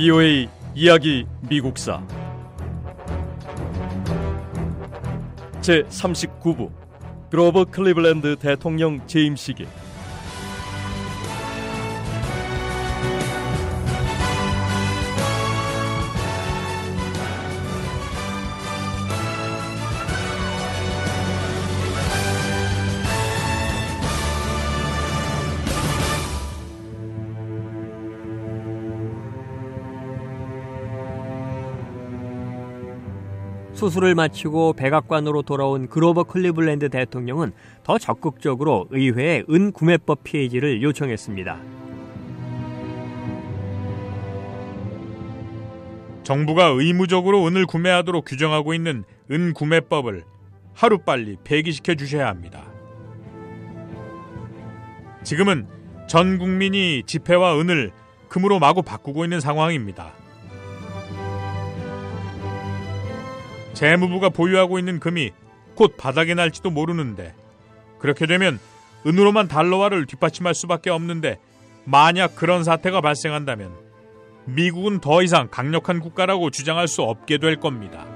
BOA 이야기 미국사. 제 39부. 그로버 클리블랜드 대통령 재임 시기 수술을 마치고 백악관으로 돌아온 그로버 클리블랜드 대통령은 더 적극적으로 의회에 은구매법 폐지를 요청했습니다. 정부가 의무적으로 은을 구매하도록 규정하고 있는 은구매법을 하루빨리 폐기시켜 주셔야 합니다. 지금은 전 국민이 지폐와 은을 금으로 마구 바꾸고 있는 상황입니다. 재무부가 보유하고 있는 금이 곧 바닥에 날지도 모르는데 그렇게 되면 은으로만 달러화를 뒷받침할 수밖에 없는데 만약 그런 사태가 발생한다면 미국은 더 이상 강력한 국가라고 주장할 수 없게 될 겁니다.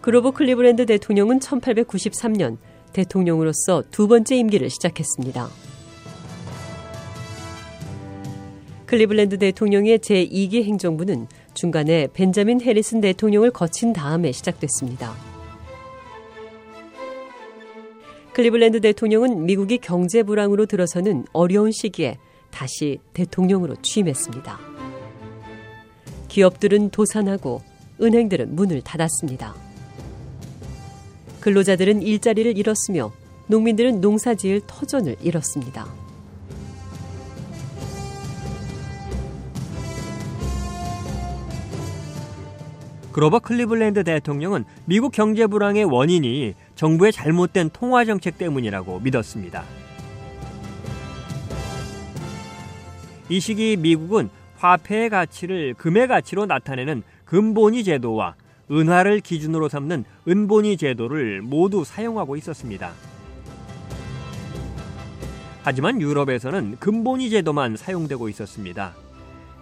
그로버 클리브랜드 대통령은 1893년 대통령으로서 두 번째 임기를 시작했습니다. 클리블랜드 대통령의 제2기 행정부는 중간에 벤자민 해리슨 대통령을 거친 다음에 시작됐습니다. 클리블랜드 대통령은 미국이 경제 불황으로 들어서는 어려운 시기에 다시 대통령으로 취임했습니다. 기업들은 도산하고 은행들은 문을 닫았습니다. 근로자들은 일자리를 잃었으며 농민들은 농사지을 터전을 잃었습니다. 그로버 클리블랜드 대통령은 미국 경제 불황의 원인이 정부의 잘못된 통화 정책 때문이라고 믿었습니다. 이 시기 미국은 화폐의 가치를 금의 가치로 나타내는 금본위 제도와 은화를 기준으로 삼는 은본위 제도를 모두 사용하고 있었습니다. 하지만 유럽에서는 금본위 제도만 사용되고 있었습니다.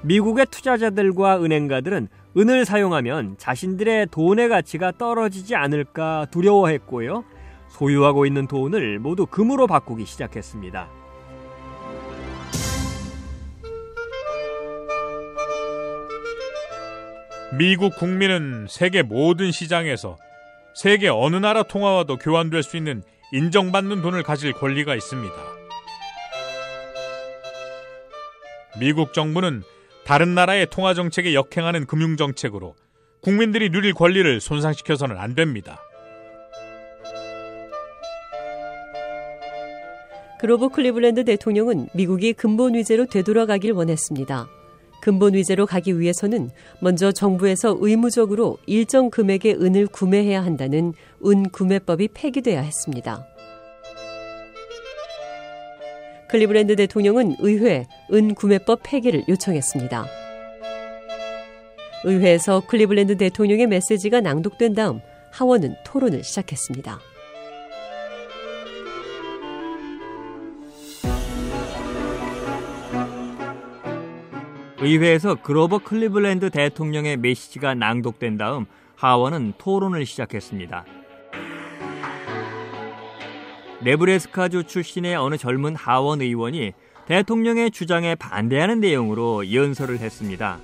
미국의 투자자들과 은행가들은 은을 사용하면 자신들의 돈의 가치가 떨어지지 않을까 두려워했고요. 소유하고 있는 돈을 모두 금으로 바꾸기 시작했습니다. 미국 국민은 세계 모든 시장에서 세계 어느 나라 통화와도 교환될 수 있는 인정받는 돈을 가질 권리가 있습니다. 미국 정부는 다른 나라의 통화 정책에 역행하는 금융 정책으로 국민들이 누릴 권리를 손상시켜서는 안 됩니다. 그로버 클리블랜드 대통령은 미국이 근본 위제로 되돌아가길 원했습니다. 근본 위제로 가기 위해서는 먼저 정부에서 의무적으로 일정 금액의 은을 구매해야 한다는 은 구매법이 폐기돼야 했습니다. 클리브랜드 대통령은 의회 은 구매법 폐기를 요청했습니다. 의회에서 클리블랜드 대통령의 메시지가 낭독된 다음 하원은 토론을 시작했습니다. 의회에서 그로버 클리블랜드 대통령의 메시지가 낭독된 다음 하원은 토론을 시작했습니다. 네브래스카주 출신의 어느 젊은 하원 의원이 대통령의 주장에 반대하는 내용으로 연설을 했습니다.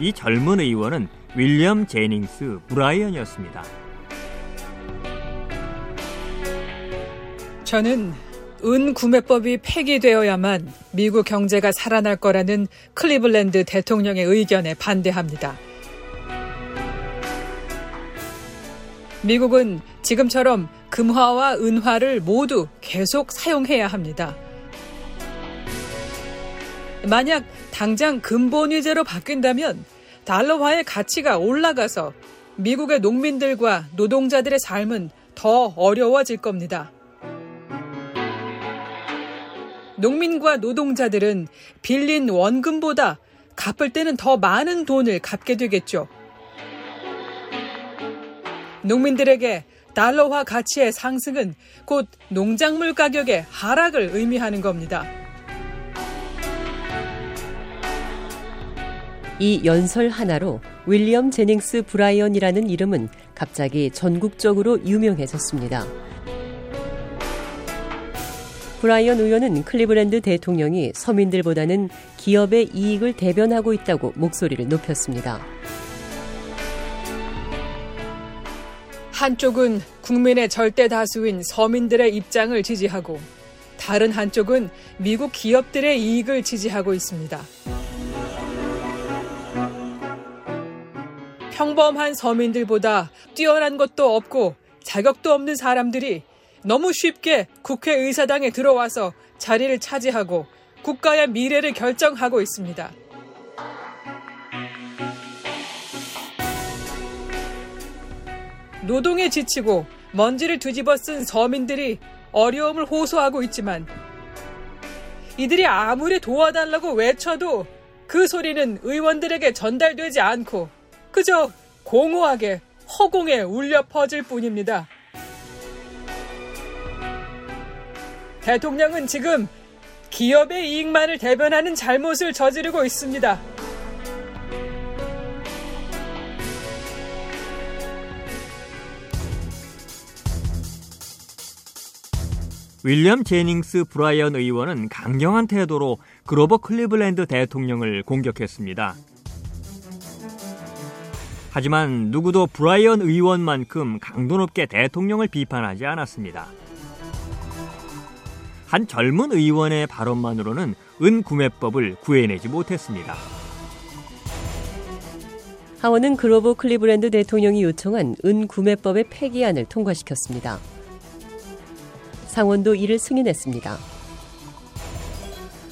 이 젊은 의원은 윌리엄 제닝스 브라이언이었습니다. 저는 은 구매법이 폐기되어야만 미국 경제가 살아날 거라는 클리블랜드 대통령의 의견에 반대합니다. 미국은 지금처럼 금화와 은화를 모두 계속 사용해야 합니다. 만약 당장 근본위제로 바뀐다면 달러화의 가치가 올라가서 미국의 농민들과 노동자들의 삶은 더 어려워질 겁니다. 농민과 노동자들은 빌린 원금보다 갚을 때는 더 많은 돈을 갚게 되겠죠. 농민들에게 달러화 가치의 상승은 곧 농작물 가격의 하락을 의미하는 겁니다. 이 연설 하나로 윌리엄 제닝스 브라이언이라는 이름은 갑자기 전국적으로 유명해졌습니다. 브라이언 의원은 클리브랜드 대통령이 서민들보다는 기업의 이익을 대변하고 있다고 목소리를 높였습니다. 한쪽은 국민의 절대 다수인 서민들의 입장을 지지하고 다른 한쪽은 미국 기업들의 이익을 지지하고 있습니다. 평범한 서민들보다 뛰어난 것도 없고 자격도 없는 사람들이 너무 쉽게 국회의사당에 들어와서 자리를 차지하고 국가의 미래를 결정하고 있습니다. 노동에 지치고 먼지를 뒤집어 쓴 서민들이 어려움을 호소하고 있지만 이들이 아무리 도와달라고 외쳐도 그 소리는 의원들에게 전달되지 않고 그저 공허하게 허공에 울려 퍼질 뿐입니다. 대통령은 지금 기업의 이익만을 대변하는 잘못을 저지르고 있습니다. 윌리엄 제닝스 브라이언 의원은 강경한 태도로 그로버 클리블랜드 대통령을 공격했습니다. 하지만 누구도 브라이언 의원만큼 강도 높게 대통령을 비판하지 않았습니다. 한 젊은 의원의 발언만으로는 은구매법을 구해내지 못했습니다. 하원은 그로버 클리브랜드 대통령이 요청한 은구매법의 폐기안을 통과시켰습니다. 상원도 이를 승인했습니다.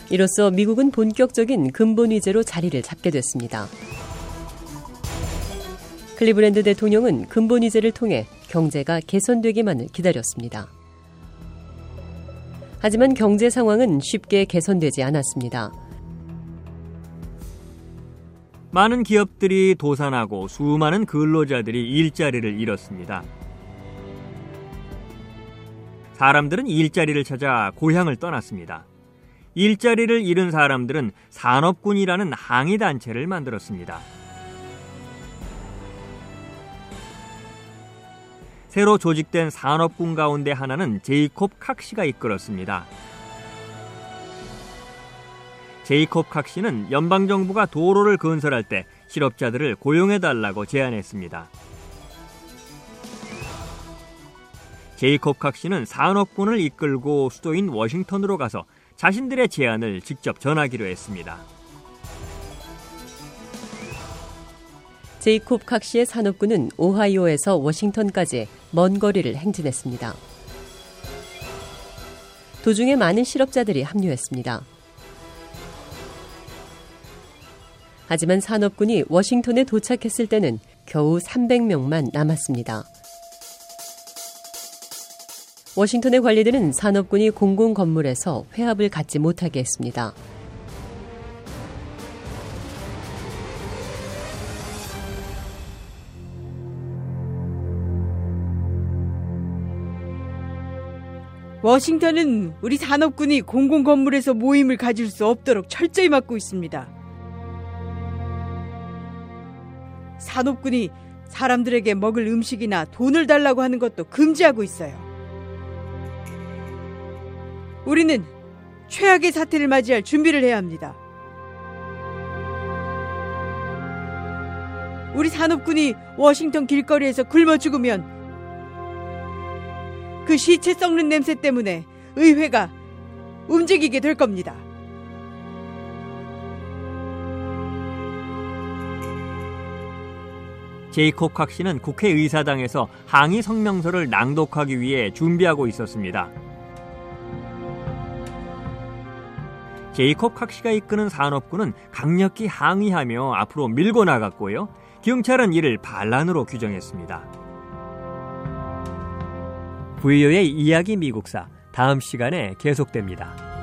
이로써 미국은 본격적인 근본 위제로 자리를 잡게 됐습니다. 클리브랜드 대통령은 근본 위제를 통해 경제가 개선되기만을 기다렸습니다. 하지만 경제 상황은 쉽게 개선되지 않았습니다. 많은 기업들이 도산하고 수많은 근로자들이 일자리를 잃었습니다. 사람들은 일자리를 찾아 고향을 떠났습니다. 일자리를 잃은 사람들은 산업군이라는 항의 단체를 만들었습니다. 새로 조직된 산업군 가운데 하나는 제이콥 칵시가 이끌었습니다. 제이콥 칵시는 연방정부가 도로를 건설할 때 실업자들을 고용해달라고 제안했습니다. 제이콥 칵시는 산업군을 이끌고 수도인 워싱턴으로 가서 자신들의 제안을 직접 전하기로 했습니다. 제이콥 칵시의 산업군은 오하이오에서 워싱턴까지 먼 거리를 행진했습니다. 도중에 많은 실업자들이 합류했습니다. 하지만 산업군이 워싱턴에 도착했을 때는 겨우 300명만 남았습니다. 워싱턴의 관리들은 산업군이 공공 건물에서 회합을 갖지 못하게 했습니다. 워싱턴은 우리 산업군이 공공 건물에서 모임을 가질 수 없도록 철저히 막고 있습니다. 산업군이 사람들에게 먹을 음식이나 돈을 달라고 하는 것도 금지하고 있어요. 우리는 최악의 사태를 맞이할 준비를 해야 합니다. 우리 산업군이 워싱턴 길거리에서 굶어 죽으면 그 시체 썩는 냄새 때문에 의회가 움직이게 될 겁니다. 제이콥 칵시는 국회의사당에서 항의 성명서를 낭독하기 위해 준비하고 있었습니다. 제이콥 칵시가 이끄는 산업군은 강력히 항의하며 앞으로 밀고 나갔고요. 경찰은 이를 반란으로 규정했습니다. VO의 이야기 미국사 다음 시간에 계속됩니다.